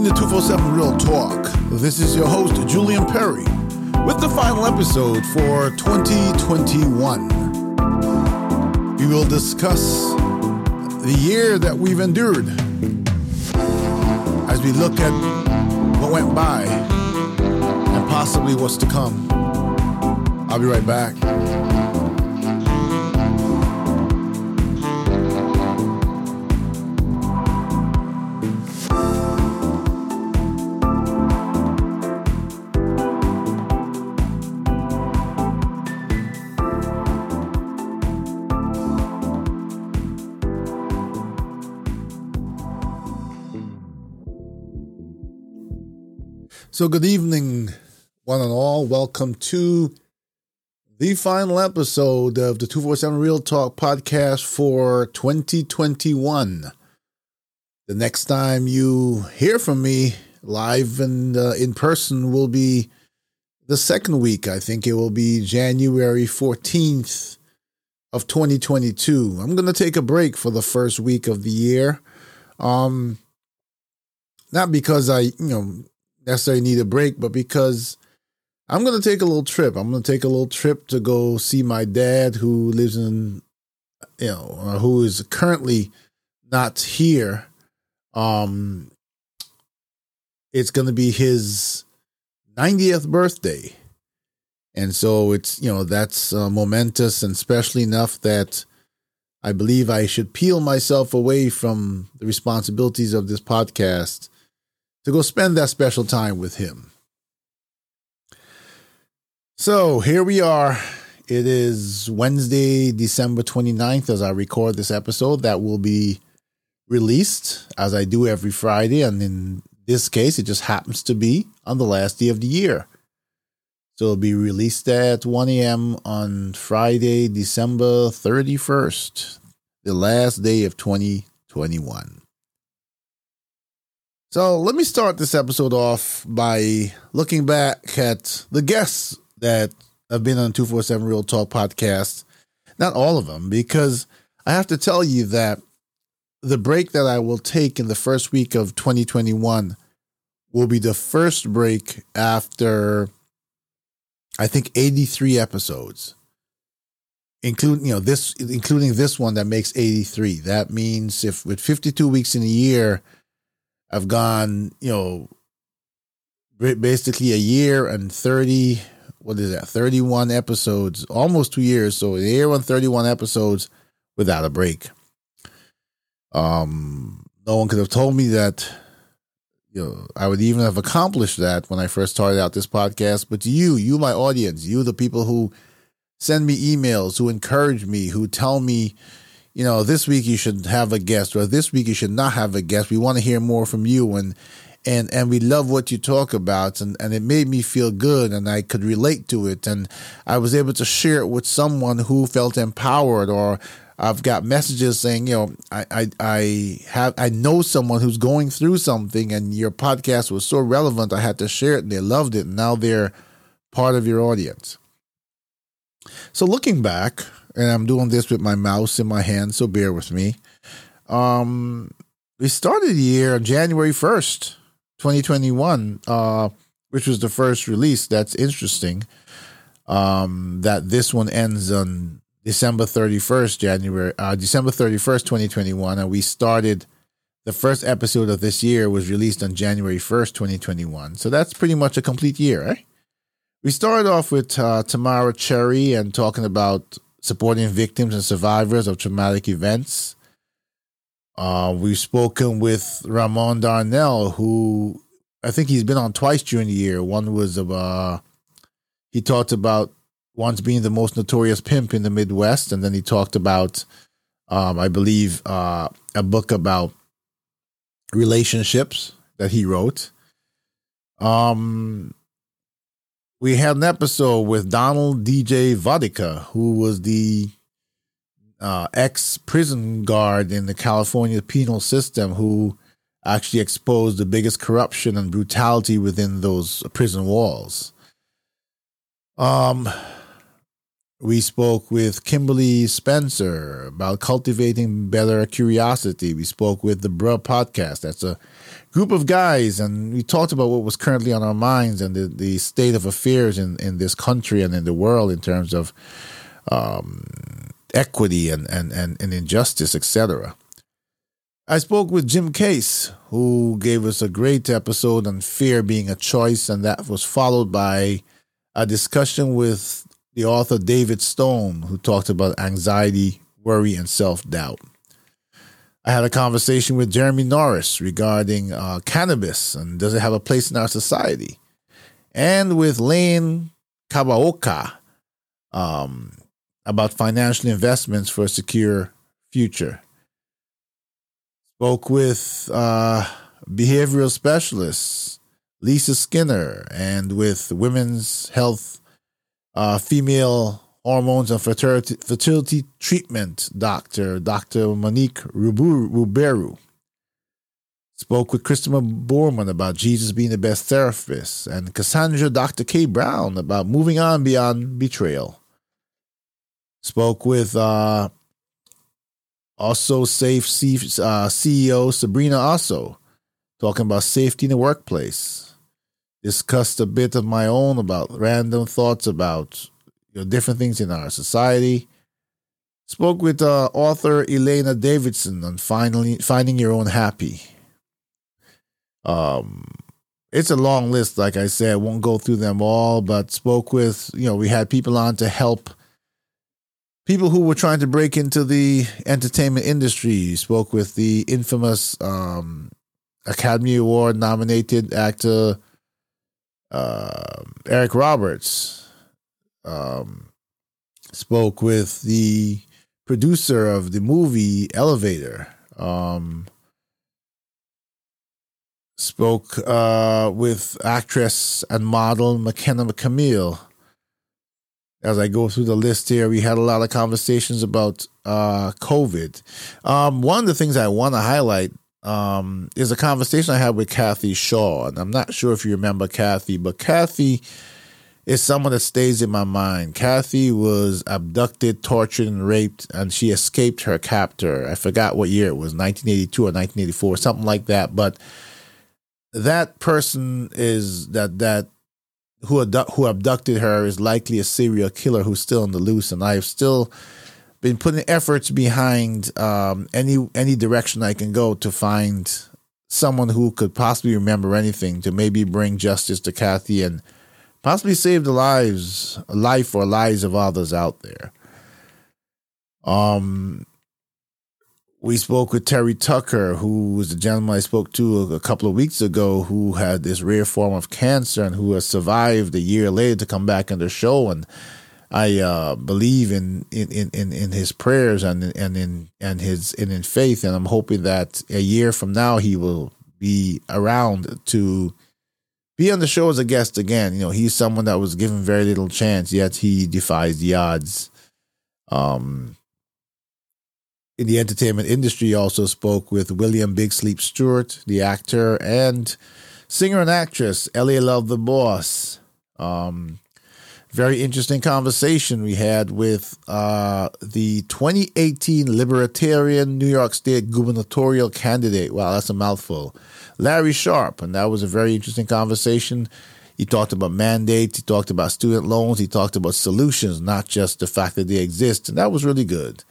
Listen to 247 Real Talk. This is your host, Julian Perry, with the final episode for 2021. We will discuss the year that we've endured as we look at what went by and possibly what's to come. I'll be right back. So, good evening, one and all. Welcome to the final episode of the 247 Real Talk podcast for 2021. The next time you hear from me live and uh, in person will be the second week. I think it will be January 14th of 2022. I'm going to take a break for the first week of the year. Um, not because I, you know, necessarily need a break, but because I'm going to take a little trip. I'm going to take a little trip to go see my dad who lives in, you know, uh, who is currently not here. Um, it's going to be his 90th birthday. And so it's, you know, that's uh, momentous and special enough that I believe I should peel myself away from the responsibilities of this podcast to go spend that special time with him. So here we are. It is Wednesday, December 29th, as I record this episode. That will be released as I do every Friday. And in this case, it just happens to be on the last day of the year. So it'll be released at 1 a.m. on Friday, December 31st, the last day of 2021. So let me start this episode off by looking back at the guests that have been on 247 Real Talk podcast. Not all of them, because I have to tell you that the break that I will take in the first week of 2021 will be the first break after I think 83 episodes. Including you know this including this one that makes 83. That means if with 52 weeks in a year, I've gone, you know, basically a year and 30, what is that, 31 episodes, almost two years. So a year and 31 episodes without a break. Um, no one could have told me that, you know, I would even have accomplished that when I first started out this podcast. But you, you, my audience, you, the people who send me emails, who encourage me, who tell me, you know, this week you should have a guest, or this week you should not have a guest. We want to hear more from you, and and and we love what you talk about, and and it made me feel good, and I could relate to it, and I was able to share it with someone who felt empowered, or I've got messages saying, you know, I I, I have I know someone who's going through something, and your podcast was so relevant, I had to share it, and they loved it, and now they're part of your audience. So looking back, and I'm doing this with my mouse in my hand, so bear with me. Um, we started the year January 1st, 2021, uh, which was the first release. That's interesting. Um, that this one ends on December 31st, January, uh, December 31st, 2021, and we started the first episode of this year was released on January 1st, 2021. So that's pretty much a complete year, right? We started off with uh, Tamara Cherry and talking about supporting victims and survivors of traumatic events. Uh, we've spoken with Ramon Darnell, who I think he's been on twice during the year. One was about he talked about once being the most notorious pimp in the Midwest, and then he talked about, um, I believe, uh, a book about relationships that he wrote. Um, we had an episode with Donald DJ Vodicka, who was the uh, ex prison guard in the California penal system who actually exposed the biggest corruption and brutality within those prison walls. Um, We spoke with Kimberly Spencer about cultivating better curiosity. We spoke with the Bruh podcast. That's a group of guys, and we talked about what was currently on our minds and the, the state of affairs in, in this country and in the world in terms of um, equity and, and, and, and injustice, etc. I spoke with Jim Case, who gave us a great episode on fear being a choice, and that was followed by a discussion with the author David Stone, who talked about anxiety, worry, and self doubt. I had a conversation with Jeremy Norris regarding uh, cannabis and does it have a place in our society, and with Lane Kawaoka um, about financial investments for a secure future. Spoke with uh, behavioral specialists Lisa Skinner and with women's health uh, female hormones and fertility, fertility treatment doctor, Dr. Monique Ruberu. Spoke with Christopher Borman about Jesus being the best therapist, and Cassandra Dr. K. Brown about moving on beyond betrayal. Spoke with uh, also Safe uh, CEO Sabrina Also, talking about safety in the workplace discussed a bit of my own about random thoughts about you know, different things in our society. Spoke with uh, author Elena Davidson on finally finding your own happy. Um, it's a long list, like I said. Won't go through them all, but spoke with you know we had people on to help people who were trying to break into the entertainment industry. Spoke with the infamous um, Academy Award nominated actor uh, Eric Roberts um, spoke with the producer of the movie Elevator. Um, spoke uh, with actress and model McKenna McCamille. As I go through the list here, we had a lot of conversations about uh, COVID. Um, one of the things I want to highlight um, is a conversation I had with Kathy Shaw. And I'm not sure if you remember Kathy, but Kathy is someone that stays in my mind. Kathy was abducted, tortured, and raped, and she escaped her captor. I forgot what year it was 1982 or 1984, something like that. But that person is that, that, who, who abducted her is likely a serial killer who's still on the loose, and I've still been putting efforts behind um, any any direction I can go to find someone who could possibly remember anything to maybe bring justice to Kathy and possibly save the lives, life or lives of others out there. Um, we spoke with Terry Tucker, who was the gentleman I spoke to a, couple of weeks ago, who had this rare form of cancer and who has survived a year later to come back on the show and I uh, believe in, in, in, in his prayers and and in and his and in faith, and I'm hoping that a year from now he will be around to be on the show as a guest again. You know, he's someone that was given very little chance, yet he defies the odds. Um, in the entertainment industry, also spoke with William Big Sleep Stewart, the actor and singer and actress Ellie Love the Boss. Um, very interesting conversation we had with uh, the 2018 Libertarian New York State gubernatorial candidate. Wow, that's a mouthful. Larry Sharpe, And that was a very interesting conversation. He talked about mandates, he talked about student loans, he talked about solutions, not just the fact that they exist. And that was really good.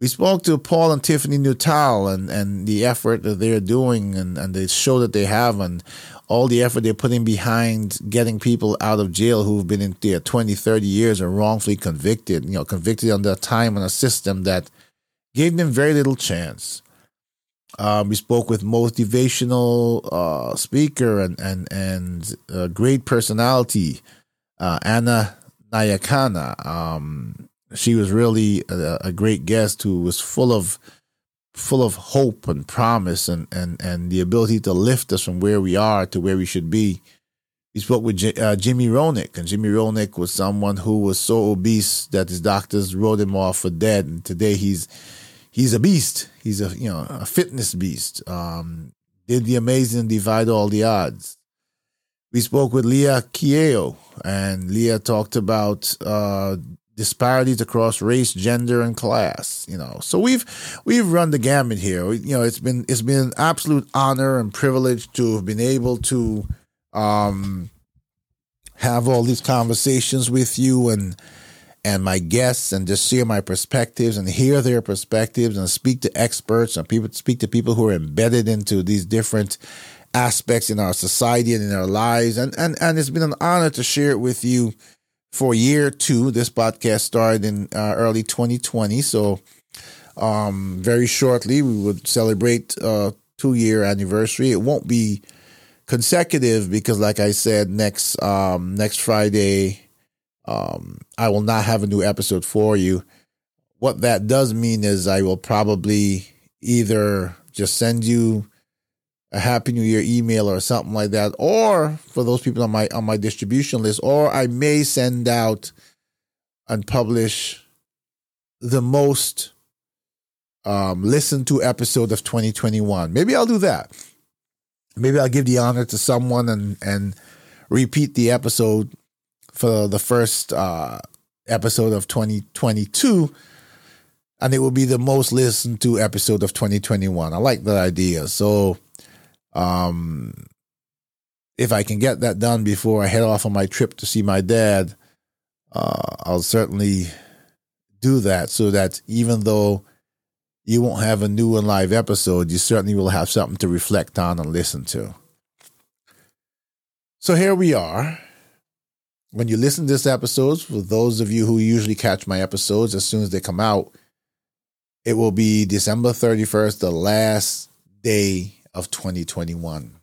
We spoke to Paul and Tiffany Nuttall and, and the effort that they're doing and, and the show that they have and all the effort they're putting behind getting people out of jail who've been in there 20, 30 years and wrongfully convicted, you know, convicted under a time and a system that gave them very little chance. Um, we spoke with motivational uh, speaker and and and uh, great personality, uh, Anna Nayakana. Um, she was really a, a, great guest who was full of full of hope and promise and, and, and the ability to lift us from where we are to where we should be. We spoke with J- uh, Jimmy Roenick, and Jimmy Roenick was someone who was so obese that his doctors wrote him off for dead. And today he's he's a beast. He's a you know a fitness beast. Um, did the amazing, divide all the odds. We spoke with Leah Kieo, and Leah talked about uh, disparities across race, gender, and class. You know, so we've we've run the gamut here. You know, it's been it's been an absolute honor and privilege to have been able to um, have all these conversations with you and and my guests and just share my perspectives and hear their perspectives and speak to experts and people speak to people who are embedded into these different aspects in our society and in our lives and and and it's been an honor to share it with you for year two. This podcast started in uh, early 2020, so um, very shortly we would celebrate uh, two year anniversary. It won't be consecutive because, like I said, next um, next Friday um, I will not have a new episode for you. What that does mean is I will probably either just send you a happy new year email or something like that or for those people on my on my distribution list or i may send out and publish the most um, listened to episode of 2021 maybe i'll do that maybe i'll give the honor to someone and and repeat the episode for the first uh, episode of 2022 and it will be the most listened to episode of 2021 i like that idea so um, if I can get that done before I head off on my trip to see my dad, uh, I'll certainly do that so that even though you won't have a new and live episode, you certainly will have something to reflect on and listen to. So here we are. When you listen to this episode, for those of you who usually catch my episodes as soon as they come out, it will be December 31st, the last day of 2021.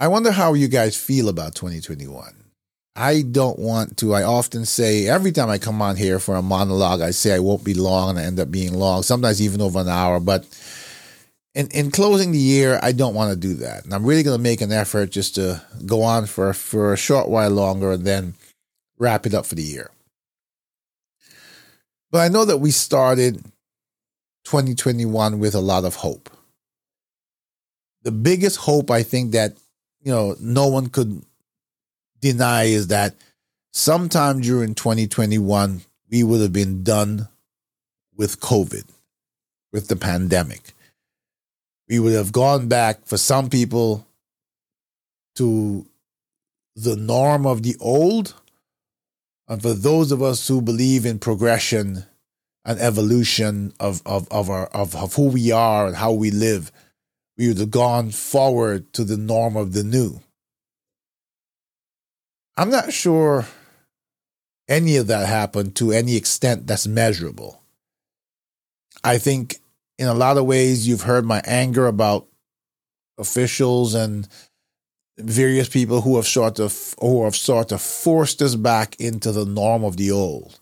I wonder how you guys feel about 2021. I don't want to. I often say every time I come on here for a monologue, I say I won't be long and I end up being long, sometimes even over an hour. But in, in closing the year, I don't want to do that. And I'm really going to make an effort just to go on for, for a short while longer and then wrap it up for the year. But I know that we started 2021 with a lot of hope. The biggest hope I think that, you know, no one could deny is that sometime during 2021, we would have been done with COVID, with the pandemic. We would have gone back for some people to the norm of the old. And for those of us who believe in progression, and evolution of of of our of, of who we are and how we live, we would have gone forward to the norm of the new. I'm not sure any of that happened to any extent that's measurable. I think in a lot of ways you've heard my anger about officials and various people who have sought to who have sought to force us back into the norm of the old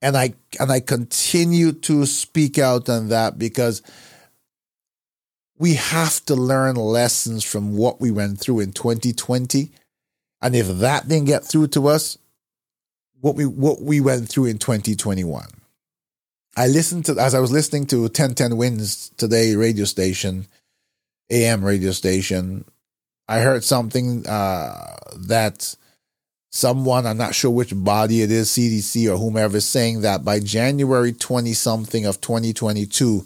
and I and I continue to speak out on that because we have to learn lessons from what we went through in 2020. And if that didn't get through to us, what we what we went through in 2021. I listened to as I was listening to 1010 Wins today radio station, AM radio station. I heard something uh, that someone, I'm not sure which body it is, CDC or whomever, saying that by January 20 something of 2022,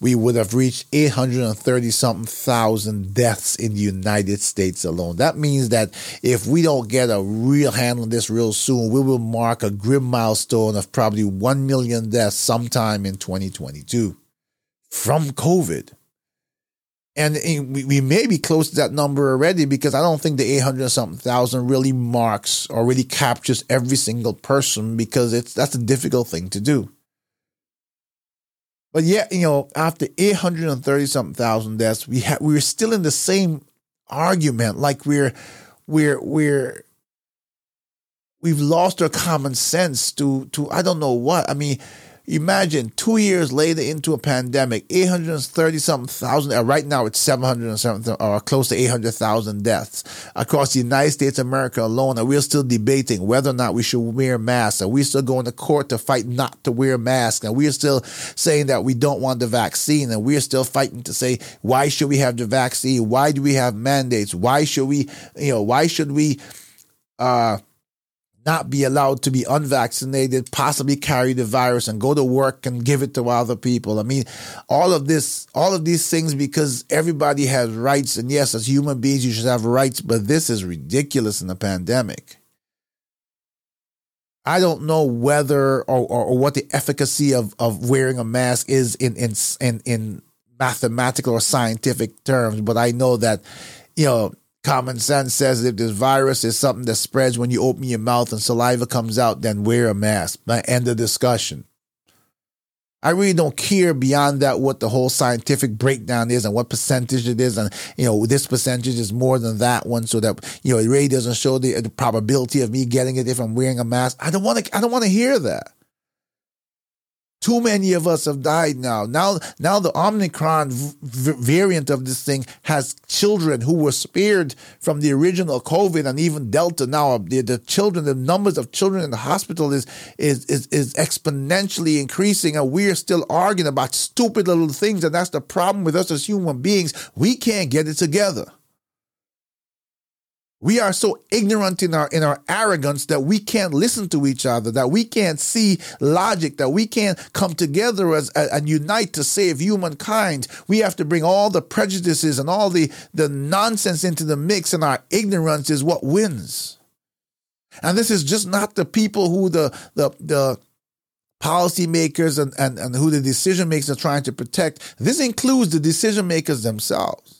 we would have reached 830 something thousand deaths in the United States alone. That means that if we don't get a real handle on this real soon, we will mark a grim milestone of probably 1 million deaths sometime in 2022 from COVID. And we, may be close to that number already because I don't think the 800 something thousand really marks or really captures every single person because it's that's a difficult thing to do. But yet, you know, after 830 something thousand deaths, we have we're still in the same argument. Like we're we're we're we've lost our common sense to to I don't know what. I mean, Imagine two years later into a pandemic, 830 something thousand, uh, right now it's 700 something, or close to 800,000 deaths across the United States of America alone. And we're still debating whether or not we should wear masks. And we're still going to court to fight not to wear masks. And we're still saying that we don't want the vaccine. And we're still fighting to say, why should we have the vaccine? Why do we have mandates? Why should we, you know, why should we, uh, not be allowed to be unvaccinated, possibly carry the virus and go to work and give it to other people. I mean, all of this, all of these things because everybody has rights. And yes, as human beings, you should have rights, but this is ridiculous in a pandemic. I don't know whether or, or, or, what the efficacy of, of wearing a mask is in, in in in mathematical or scientific terms, but I know that you know common sense says if this virus is something that spreads when you open your mouth and saliva comes out, then wear a mask. End of discussion. I really don't care beyond that what the whole scientific breakdown is and what percentage it is, and you know this percentage is more than that one, so that you know it really doesn't show the, the probability of me getting it if I'm wearing a mask. I don't want to. I don't want to hear that. Too many of us have died now. Now, now the Omicron v- variant of this thing has children who were spared from the original COVID and even Delta. Now, uh, the, the children, the numbers of children in the hospital is, is, is, is exponentially increasing. And we're still arguing about stupid little things. And that's the problem with us as human beings. We can't get it together. We are so ignorant in our in our arrogance that we can't listen to each other, that we can't see logic, that we can't come together as and unite to save humankind. We have to bring all the prejudices and all the the nonsense into the mix, and our ignorance is what wins. And this is just not the people who the the the policymakers and, and, and who the decision makers are trying to protect. This includes the decision makers themselves.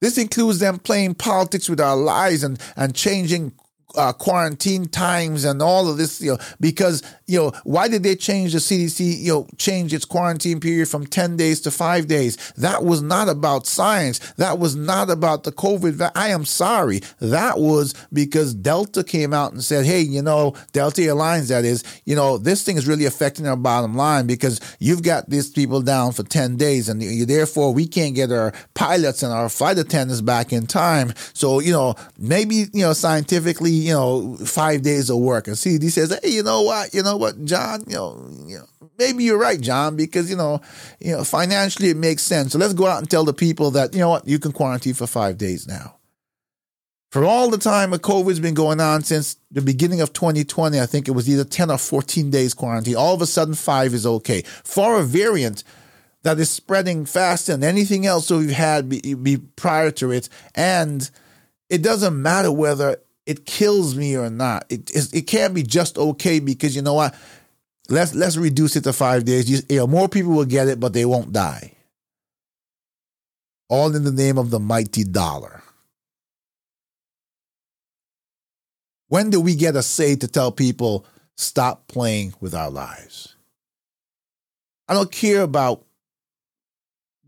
This includes them playing politics with our lives and, and changing uh, quarantine times and all of this, you know, because, you know, why did they change the CDC, you know, change its quarantine period from 10 days to five days? That was not about science. That was not about the COVID. I am sorry. That was because Delta came out and said, hey, you know, Delta Airlines, that is, you know, this thing is really affecting our bottom line because you've got these people down for 10 days and therefore we can't get our pilots and our flight attendants back in time. So, you know, maybe, you know, scientifically, you know, five days of work. And CD says, hey, you know what? You know what, John? You know, you know, maybe you're right, John, because you know, you know, financially it makes sense. So let's go out and tell the people that you know what, you can quarantine for five days now. For all the time of COVID's been going on since the beginning of 2020, I think it was either 10 or 14 days quarantine. All of a sudden, five is okay. For a variant that is spreading faster than anything else that we've had be, be prior to it, and it doesn't matter whether it kills me or not. It it can't be just okay because you know what? Let's let's reduce it to five days. You, you know, more people will get it, but they won't die. All in the name of the mighty dollar. When do we get a say to tell people stop playing with our lives? I don't care about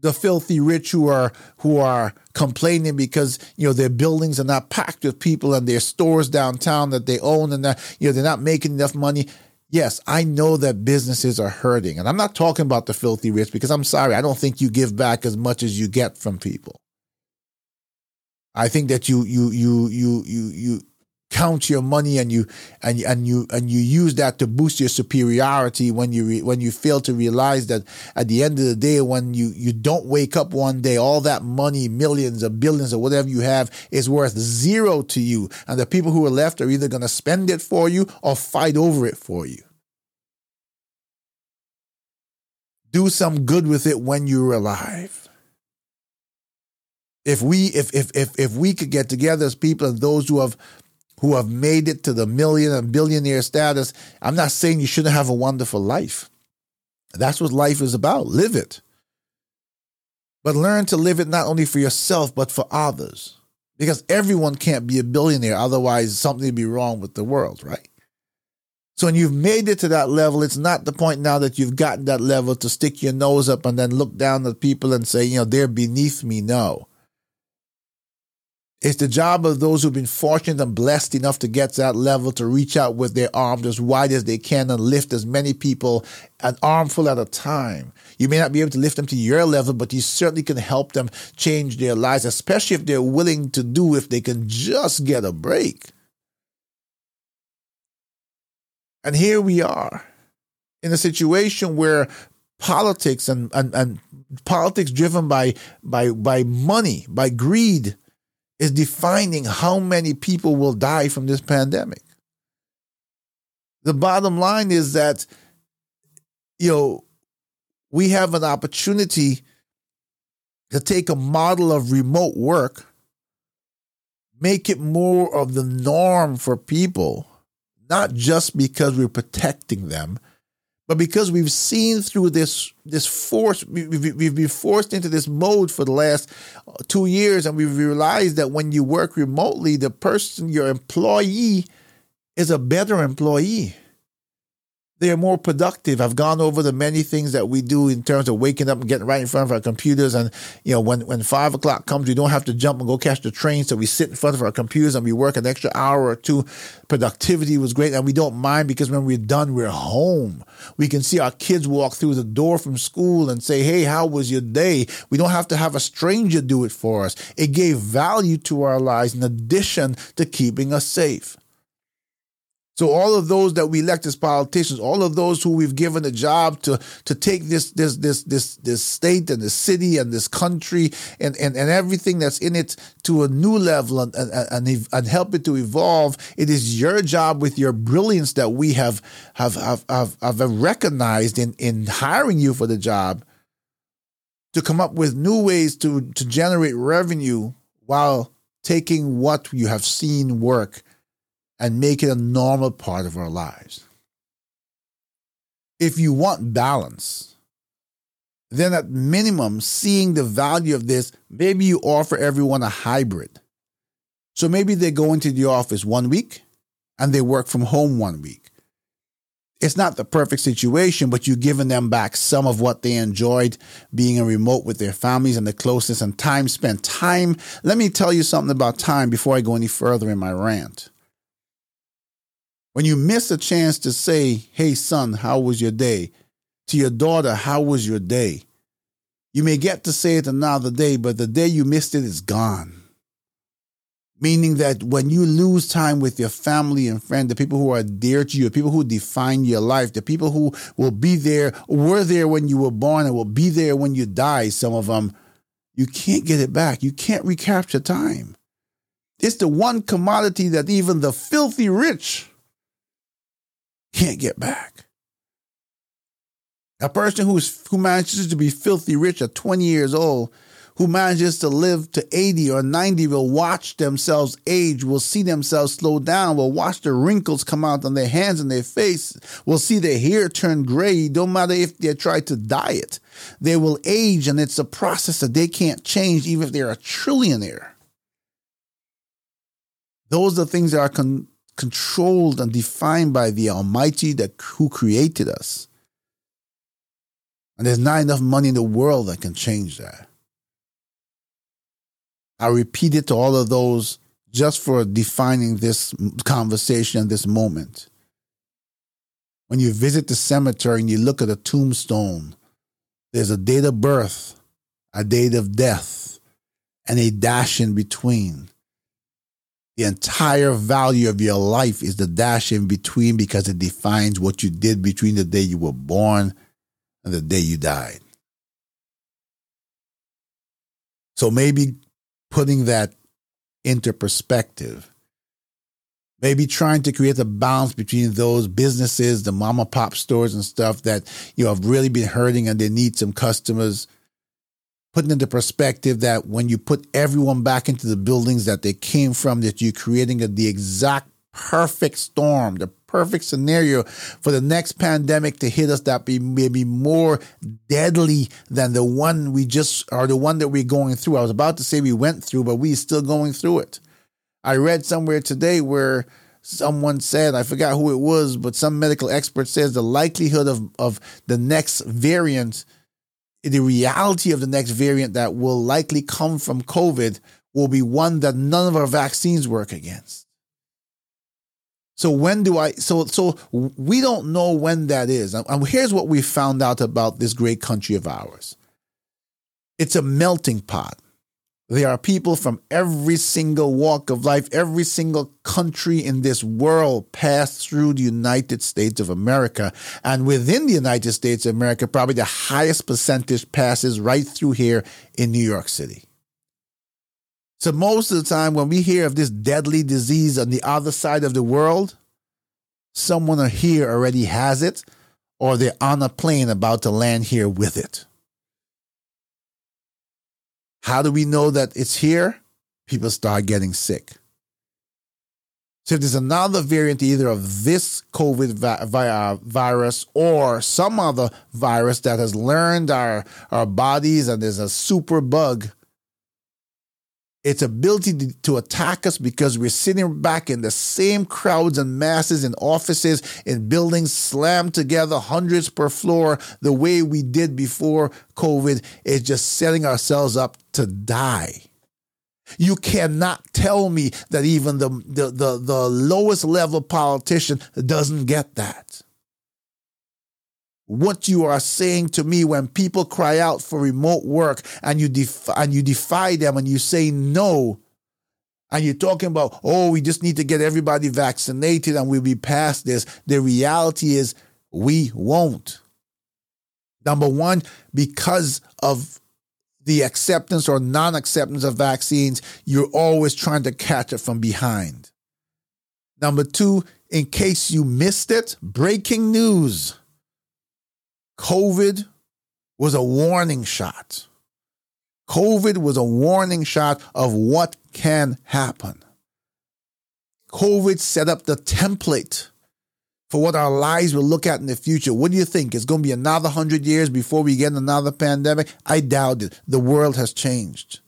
the filthy rich who are who are complaining because you know their buildings are not packed with people and their stores downtown that they own and that you know they're not making enough money. Yes, I know that businesses are hurting, and I'm not talking about the filthy rich because I'm sorry, I don't think you give back as much as you get from people. I think that you you you you you you count your money and you and and you and you use that to boost your superiority when you re, when you fail to realize that at the end of the day when you you don't wake up one day all that money millions or billions or whatever you have is worth zero to you. And the people who are left are either going to spend it for you or fight over it for you. Do some good with it when you're alive. If we if if if if we could get together as people and those who have who have made it to the million and billionaire status. I'm not saying you shouldn't have a wonderful life. That's what life is about. Live it. But learn to live it not only for yourself, but for others. Because everyone can't be a billionaire, otherwise, something would be wrong with the world, right? So when you've made it to that level, it's not the point now that you've gotten that level to stick your nose up and then look down at people and say, you know, they're beneath me. No. It's the job of those who've been fortunate and blessed enough to get to that level to reach out with their arms as wide as they can and lift as many people an armful at a time. You may not be able to lift them to your level, but you certainly can help them change their lives, especially if they're willing to do if they can just get a break. And here we are in a situation where politics and, and, and politics driven by, by, by money, by greed, is defining how many people will die from this pandemic. The bottom line is that, you know, we have an opportunity to take a model of remote work, make it more of the norm for people, not just because we're protecting them, but because we've seen through this this force, we've, we've been forced into this mode for the last uh, two years, and we've realized that when you work remotely, the person, your employee, is a better employee they're more productive. I've gone over the many things that we do in terms of waking up and getting right in front of our computers. And, you know, when, when five o'clock comes, we don't have to jump and go catch the train. So we sit in front of our computers and we work an extra hour or two. Productivity was great. And we don't mind because when we're done, we're home. We can see our kids walk through the door from school and say, Hey, how was your day? We don't have to have a stranger do it for us. It gave value to our lives in addition to keeping us safe. So all of those that we elect as politicians, all of those who we've given a job to to take this this this this this state and this city and this country and and, and everything that's in it to a new level and, and and and help it to evolve, it is your job with your brilliance that we have have have have, have recognized in in hiring you for the job to come up with new ways to to generate revenue while taking what you have seen work and make it a normal part of our lives. If you want balance, then at minimum, seeing the value of this, maybe you offer everyone a hybrid. So maybe they go into the office one week and they work from home one week. It's not the perfect situation, but you've given them back some of what they enjoyed being a remote with their families and the closeness and time spent. Time, let me tell you something about time before I go any further in my rant. When you miss a chance to say, Hey, son, how was your day? To your daughter, how was your day? You may get to say it another day, but the day you missed it is gone. Meaning that when you lose time with your family and friends, the people who are dear to you, the people who define your life, the people who will be there, were there when you were born and will be there when you die, some of them, you can't get it back. You can't recapture time. It's the one commodity that even the filthy rich can't get back. A person who's who manages to be filthy rich at 20 years old, who manages to live to 80 or 90 will watch themselves age, will see themselves slow down, will watch the wrinkles come out on their hands and their face, will see their hair turn gray, don't matter if they try to dye it. They will age and it's a process that they can't change even if they're a trillionaire. Those are things that are con- controlled and defined by the Almighty that who created us. And there's not enough money in the world that can change that. I repeat it to all of those just for defining this conversation, and this moment. When you visit the cemetery and you look at a tombstone, there's a date of birth, a date of death, and a dash in between. The entire value of your life is the dash in between because it defines what you did between the day you were born and the day you died. So maybe putting that into perspective, maybe trying to create a balance between those businesses, the mama pop stores and stuff that you know have really been hurting and they need some customers putting into perspective that when you put everyone back into the buildings that they came from, that you're creating a, the exact perfect storm, the perfect scenario for the next pandemic to hit us that be maybe more deadly than the one we just or the one that we're going through. I was about to say we went through, but we're still going through it. I read somewhere today where someone said, I forgot who it was, but some medical expert says the likelihood of, of the next variant the reality of the next variant that will likely come from COVID will be one that none of our vaccines work against. So when do I so so we don't know when that is. And here's what we found out about this great country of ours. It's a melting pot. There are people from every single walk of life, every single country in this world passed through the United States of America. And within the United States of America, probably the highest percentage passes right through here in New York City. So most of the time when we hear of this deadly disease on the other side of the world, someone here already has it or they're on a plane about to land here with it. How do we know that it's here? People start getting sick. So if there's another variant either of this COVID vi- uh, virus or some other virus that has learned our, our bodies and there's a super bug, its ability to, attack us because we're sitting back in the same crowds and masses in offices, in buildings slammed together, hundreds per floor, the way we did before COVID, is just setting ourselves up to die. You cannot tell me that even the, the, the, the lowest level politician doesn't get that. What you are saying to me when people cry out for remote work and you defy, and you defy them and you say no, and you're talking about, oh, we just need to get everybody vaccinated and we'll be past this. The reality is we won't. Number one, because of the acceptance or non acceptance of vaccines, you're always trying to catch it from behind. Number two, in case you missed it, breaking news COVID was a warning shot. COVID was a warning shot of what can happen. COVID set up the template for what our lives will look at in the future. What do you think? It's going to be another 100 years before we get another pandemic? I doubt it. The world has changed.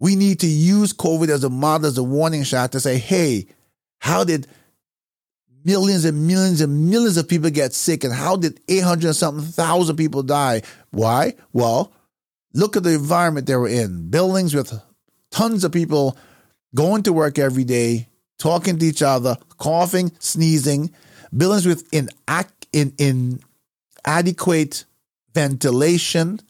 We need to use COVID as a model, as a warning shot to say, hey, how did millions and millions and millions of people get sick? And how did 800 something thousand people die? Why? Well, look at the environment they were in buildings with tons of people going to work every day, talking to each other, coughing, sneezing, buildings with in, in, in adequate ventilation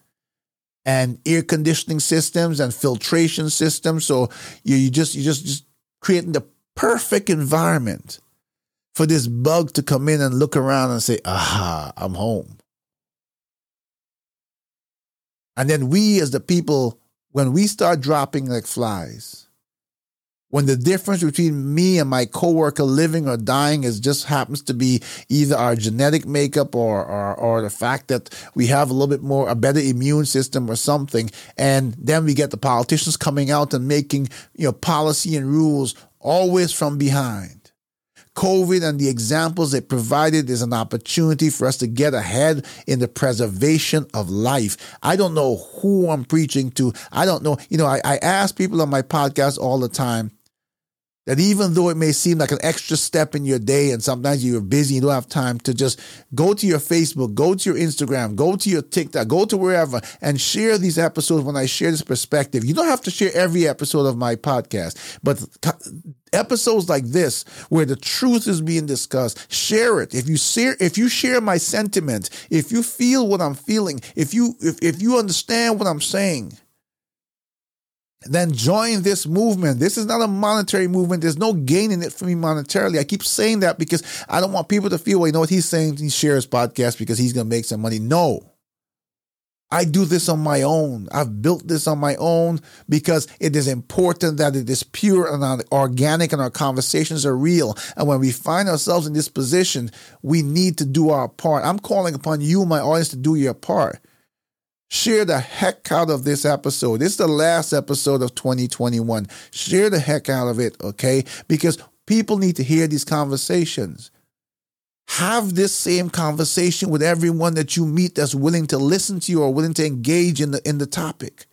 and air conditioning systems and filtration systems. So you, you just you just just creating the perfect environment for this bug to come in and look around and say, "Aha, I'm home." And then we, as the people, when we start dropping like flies, when the difference between me and my coworker living or dying is just happens to be either our genetic makeup or, or or the fact that we have a little bit more a better immune system or something and then we get the politicians coming out and making you know policy and rules always from behind COVID and the examples it provided is an opportunity for us to get ahead in the preservation of life. I don't know who I'm preaching to. I don't know. You know, I, I ask people on my podcast all the time, that even though it may seem like an extra step in your day and sometimes you're busy, you don't have time to just go to your Facebook, go to your Instagram, go to your TikTok, go to wherever and share these episodes when I share this perspective. You don't have to share every episode of my podcast, but episodes like this where the truth is being discussed, share it. If you share, if you share my sentiment, if you feel what I'm feeling, if you, if, if you understand what I'm saying, then join this movement. This is not a monetary movement. There's no gain in it for me monetarily. I keep saying that because I don't want people to feel, well, you know what he's saying? He shares podcast because he's going to make some money. No. I do this on my own. I've built this on my own because it is important that it is pure and organic and our conversations are real. And when we find ourselves in this position, we need to do our part. I'm calling upon you, my audience, to do your part. Share the heck out of this episode. This is the last episode of 2021. Share the heck out of it, okay? Because people need to hear these conversations. Have this same conversation with everyone that you meet that's willing to listen to you or willing to engage in the in the topic.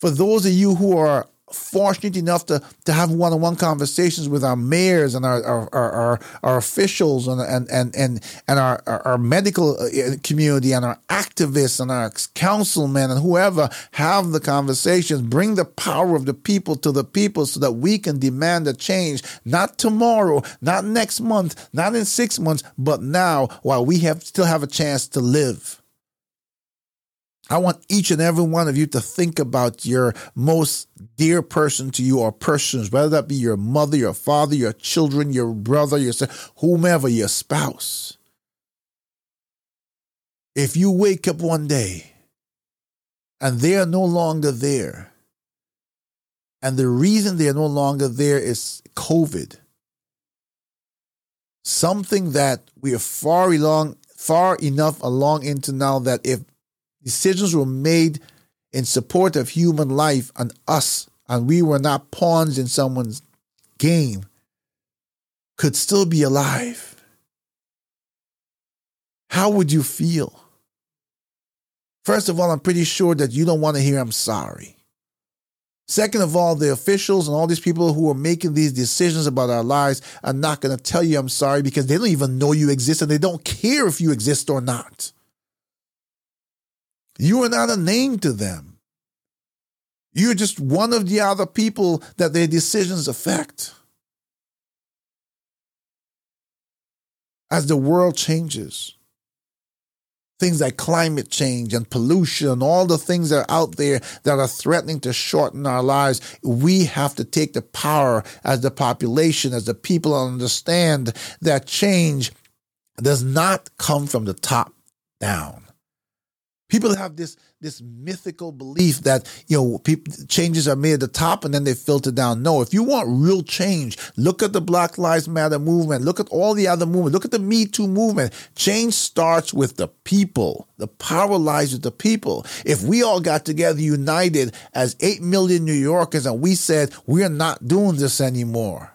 For those of you who are fortunate enough to, to have one-on-one conversations with our mayors and our our, our, our officials and, and, and, and, and our, our, our, medical uh, community and our activists and our councilmen and whoever have the conversations, bring the power of the people to the people so that we can demand a change, not tomorrow, not next month, not in six months, but now while we have still have a chance to live. I want each and every one of you to think about your most dear person to you or persons, whether that be your mother, your father, your children, your brother, your son, whomever, your spouse. If you wake up one day and they are no longer there, and the reason they are no longer there is COVID, something that we are far along, far enough along into now that if decisions were made in support of human life and us, and we were not pawns in someone's game, could still be alive, how would you feel? First of all, I'm pretty sure that you don't want to hear I'm sorry. Second of all, the officials and all these people who are making these decisions about our lives are not going to tell you I'm sorry because they don't even know you exist and they don't care if you exist or not. You are not a name to them. You're just one of the other people that their decisions affect. As the world changes, things like climate change and pollution, all the things that are out there that are threatening to shorten our lives, we have to take the power as the population, as the people understand that change does not come from the top down. People have this this mythical belief that you know people, changes are made at the top and then they filter down. No, if you want real change, look at the Black Lives Matter movement. Look at all the other movements. Look at the Me Too movement. Change starts with the people. The power lies with the people. If we all got together united as eight million New Yorkers and we said we're not doing this anymore,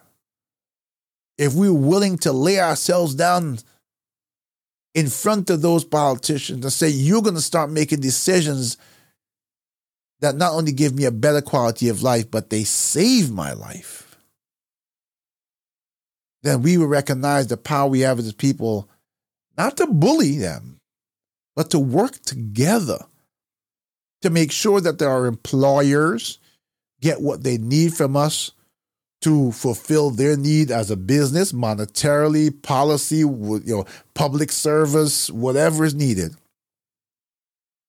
if we're willing to lay ourselves down in front of those politicians and say, you're going to start making decisions that not only give me a better quality of life, but they save my life, then we will recognize the power we have as people, not to bully them, but to work together to make sure that our employers get what they need from us to fulfill their need as a business, monetarily, policy, you know, public service, whatever is needed.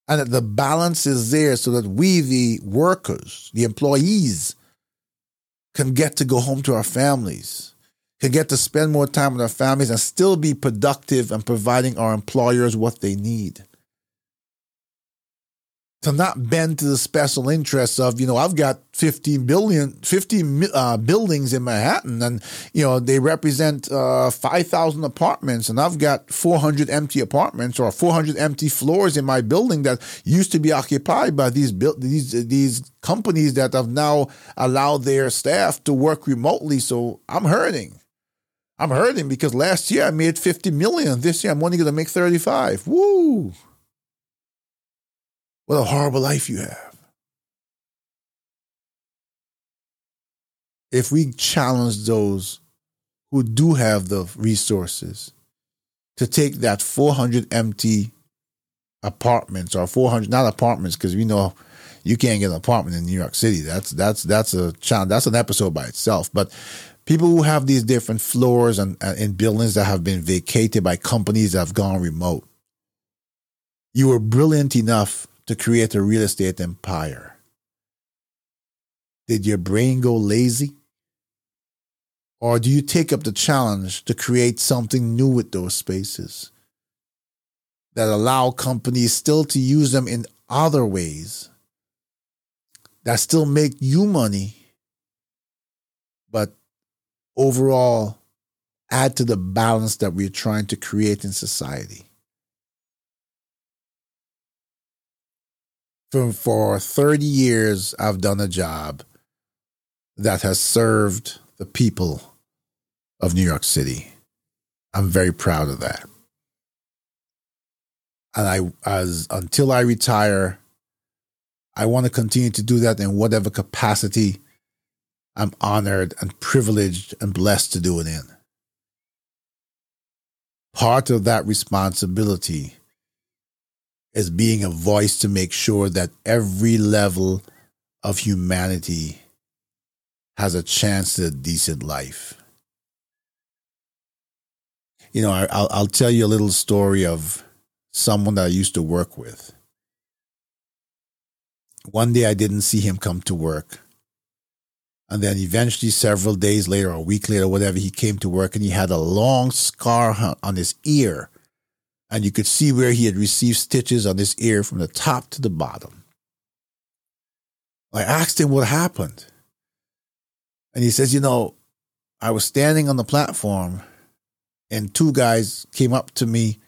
And that the balance is there so that we, the workers, the employees, can get to go home to our families, can get to spend more time with our families and still be productive and providing our employers what they need to not bend to the special interests of, you know, I've got 15 billion, 50 uh, buildings in Manhattan and, you know, they represent uh, 5,000 apartments and I've got 400 empty apartments or 400 empty floors in my building that used to be occupied by these, these, these companies that have now allowed their staff to work remotely. So I'm hurting. I'm hurting because last year I made 50 million. This year I'm only going to make 35. Woo! What a horrible life you have. If we challenge those who do have the resources to take that 400 empty apartments or 400 not apartments because we know you can't get an apartment in New York City. That's that's that's a challenge. That's an episode by itself. But people who have these different floors and in buildings that have been vacated by companies that have gone remote, you were brilliant enough to create a real estate empire? Did your brain go lazy? Or do you take up the challenge to create something new with those spaces that allow companies still to use them in other ways that still make you money, but overall add to the balance that we're trying to create in society? For, for 30 years, I've done a job that has served the people of New York City. I'm very proud of that. And I, as until I retire, I want to continue to do that in whatever capacity I'm honored and privileged and blessed to do it in. Part of that responsibility as being a voice to make sure that every level of humanity has a chance at a decent life. You know, I, will I'll tell you a little story of someone that I used to work with. One day I didn't see him come to work. And then eventually, several days later, or a week later, whatever, he came to work and he had a long scar on his ear and you could see where he had received stitches on his ear from the top to the bottom. I asked him what happened. And he says, You know, I was standing on the platform and two guys came up to me,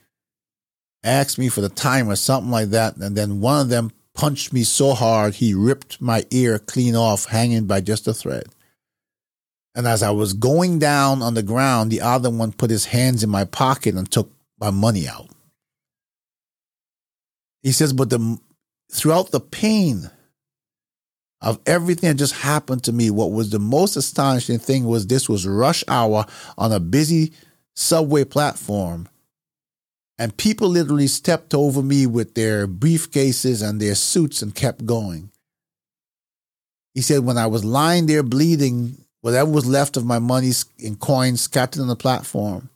asked me for the time or something like that, and then one of them punched me so hard he ripped my ear clean off, hanging by just a thread. And as I was going down on the ground, the other one put his hands in my pocket and took my money out. He says, but the throughout the pain of everything that just happened to me, what was the most astonishing thing was this was rush hour on a busy subway platform. And people literally stepped over me with their briefcases and their suits and kept going. He said, when I was lying there bleeding, whatever was left of my money in coins scattered on the platform,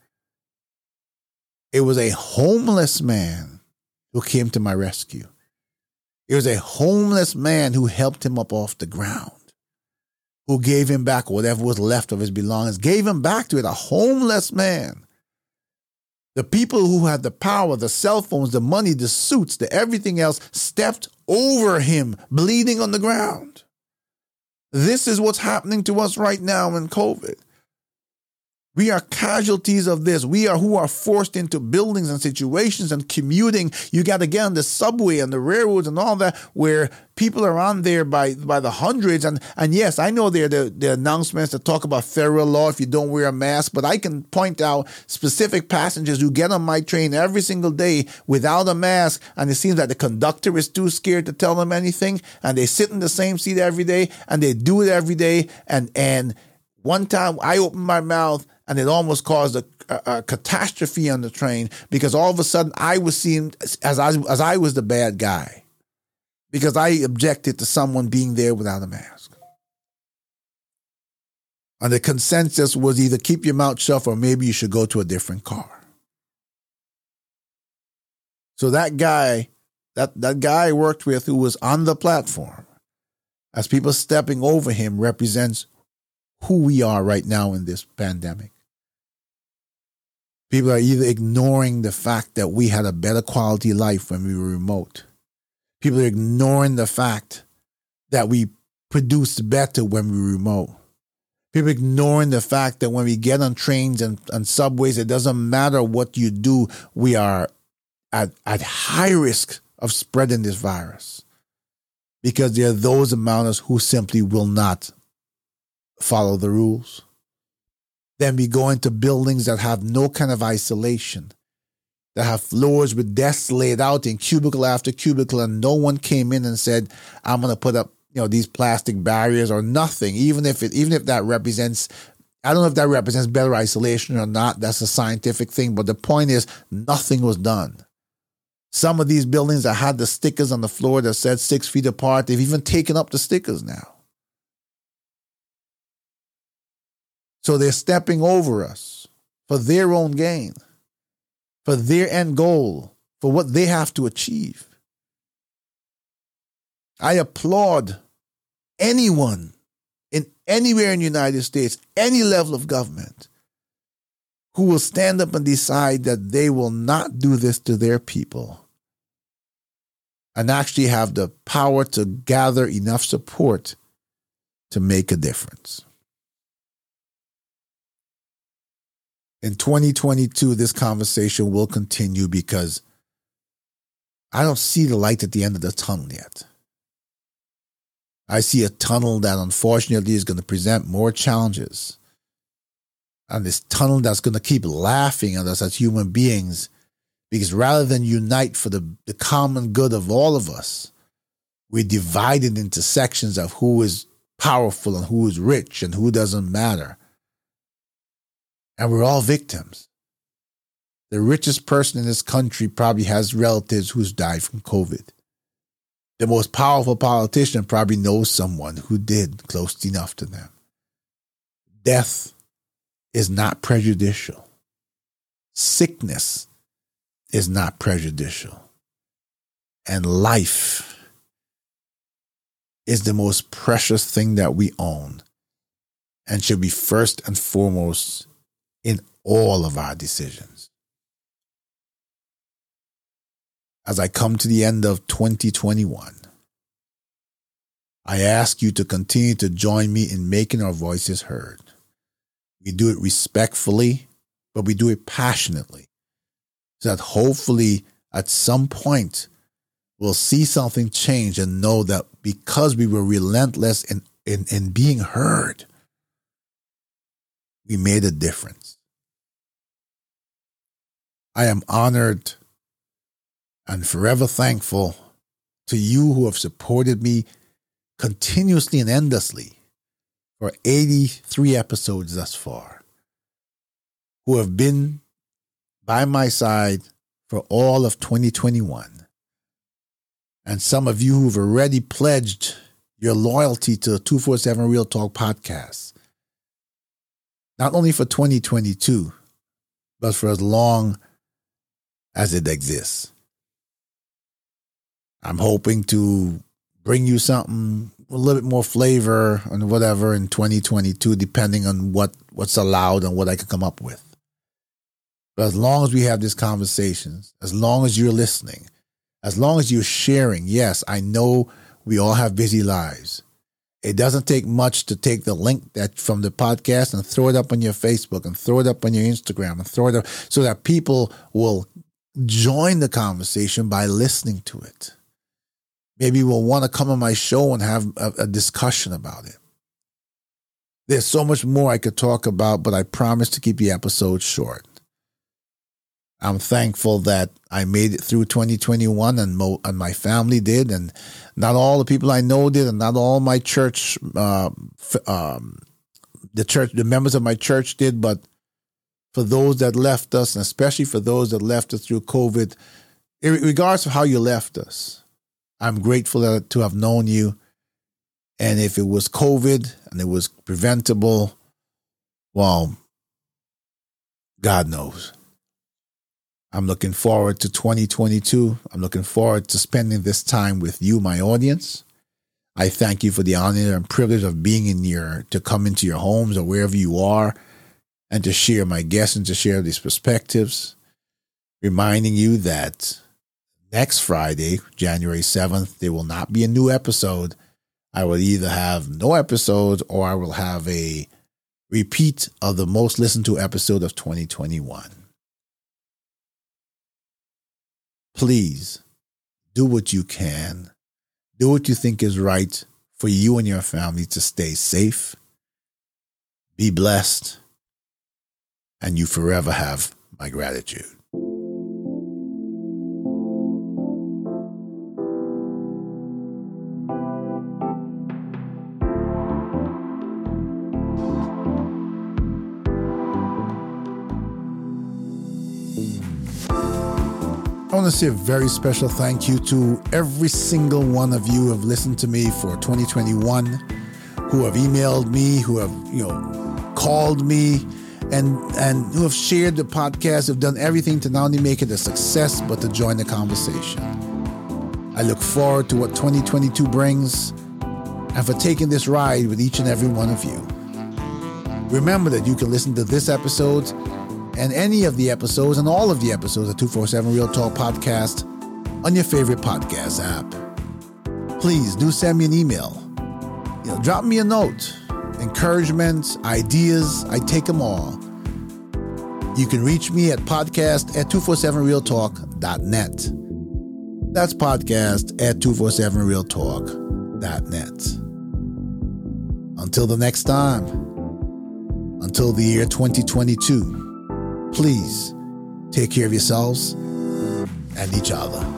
it was a homeless man who came to my rescue. It was a homeless man who helped him up off the ground, who gave him back whatever was left of his belongings, gave him back to it. A homeless man. The people who had the power, the cell phones, the money, the suits, the everything else stepped over him, bleeding on the ground. This is what's happening to us right now in COVID. We are casualties of this. We are who are forced into buildings and situations and commuting. You got to get on the subway and the railroads and all that, where people are on there by by the hundreds. And and yes, I know there are the, the announcements that talk about federal law if you don't wear a mask, but I can point out specific passengers who get on my train every single day without a mask, and it seems that the conductor is too scared to tell them anything, and they sit in the same seat every day, and they do it every day, and and one time I opened my mouth and it almost caused a, a, a, catastrophe on the train because all of a sudden I was seen as I, as I was the bad guy because I objected to someone being there without a mask. And the consensus was either keep your mouth shut or maybe you should go to a different car. So that guy, that, that guy I worked with who was on the platform, as people stepping over him, represents who we are right now in this pandemic. People are either ignoring the fact that we had a better quality life when we were remote. People are ignoring the fact that we produced better when we were remote. People ignoring the fact that when we get on trains and, and subways, it doesn't matter what you do, we are at, at high risk of spreading this virus. Because there are those among us who simply will not follow the rules. Then we go into buildings that have no kind of isolation, that have floors with desks laid out in cubicle after cubicle, and no one came in and said, I'm going to put up you know these plastic barriers or nothing even if it even if that represents I don't know if that represents better isolation or not. That's a scientific thing. But the point is, nothing was done. Some of these buildings that had the stickers on the floor that said six feet apart, they've even taken up the stickers now. So they're stepping over us for their own gain, for their end goal, for what they have to achieve. I applaud anyone in anywhere in the United States, any level of government, who will stand up and decide that they will not do this to their people and actually have the power to gather enough support to make a difference. In 2022, this conversation will continue because I don't see the light at the end of the tunnel yet. I see a tunnel that unfortunately is going to present more challenges. And this tunnel that's going to keep laughing at us as human beings because rather than unite for the, the common good of all of us, we're divided into sections of who is powerful and who is rich and who doesn't matter. And we're all victims. The richest person in this country probably has relatives who's died from COVID. The most powerful politician probably knows someone who did close enough to them. Death is not prejudicial. Sickness is not prejudicial. And life is the most precious thing that we own and should be first and foremost in all of our decisions. As I come to the end of 2021, I ask you to continue to join me in making our voices heard. We do it respectfully, but we do it passionately. So that hopefully at some point we'll see something change and know that because we were relentless in, in, in being heard, we made a difference. I am honored and forever thankful to you who have supported me continuously and endlessly for 83 episodes thus far, who have been by my side for all of 2021. And some of you who've already pledged your loyalty to the 247 Real Talk podcast, not only for 2022, but for as long as it exists. I'm hoping to bring you something a little bit more flavor and whatever in 2022, depending on what, what's allowed and what I can come up with. But as long as we have these conversations, as long as you're listening, as long as you're sharing, yes, I know we all have busy lives. It doesn't take much to take the link that from the podcast and throw it up on your Facebook and throw it up on your Instagram and throw it up so that people will join the conversation by listening to it maybe you will want to come on my show and have a, a discussion about it. There's so much more I could talk about, but I promise to keep the episode short. I'm thankful that I made it through 2021 and, mo- and my family did, and not all the people I know did, and not all my church, uh, f- um, the church, the members of my church did, but for those that left us, and especially for those that left us through COVID, regardless of how you left us, I'm grateful to have known you. And if it was COVID and it was preventable, well, God knows. I'm looking forward to 2022. I'm looking forward to spending this time with you, my audience. I thank you for the honor and privilege of being in your, to come into your homes or wherever you are and to share my guests and to share these perspectives. Reminding you that next Friday, January 7th, there will not be a new episode. I will either have no episode or I will have a repeat of the most listened to episode of 2021. Please do what you can. Do what you think is right for you and your family to stay safe, be blessed, and you forever have my gratitude. I want to say a very special thank you to every single one of you who have listened to me for 2021, who have emailed me, who have, you know, called me, and and who have shared the podcast, have done everything to not only make it a success, but to join the conversation. I look forward to what 2022 brings and for taking this ride with each and every one of you. Remember that you can listen to this episode and any of the episodes and all of the episodes of 247 Real Talk Podcast on your favorite podcast app. Please do send me an email. You know, drop me a note. Encouragement, ideas, I take them all. You can reach me at podcast at 247realtalk.net. That's podcast at 247realtalk.net. Until the next time, until the year 2022. Please take care of yourselves and each other.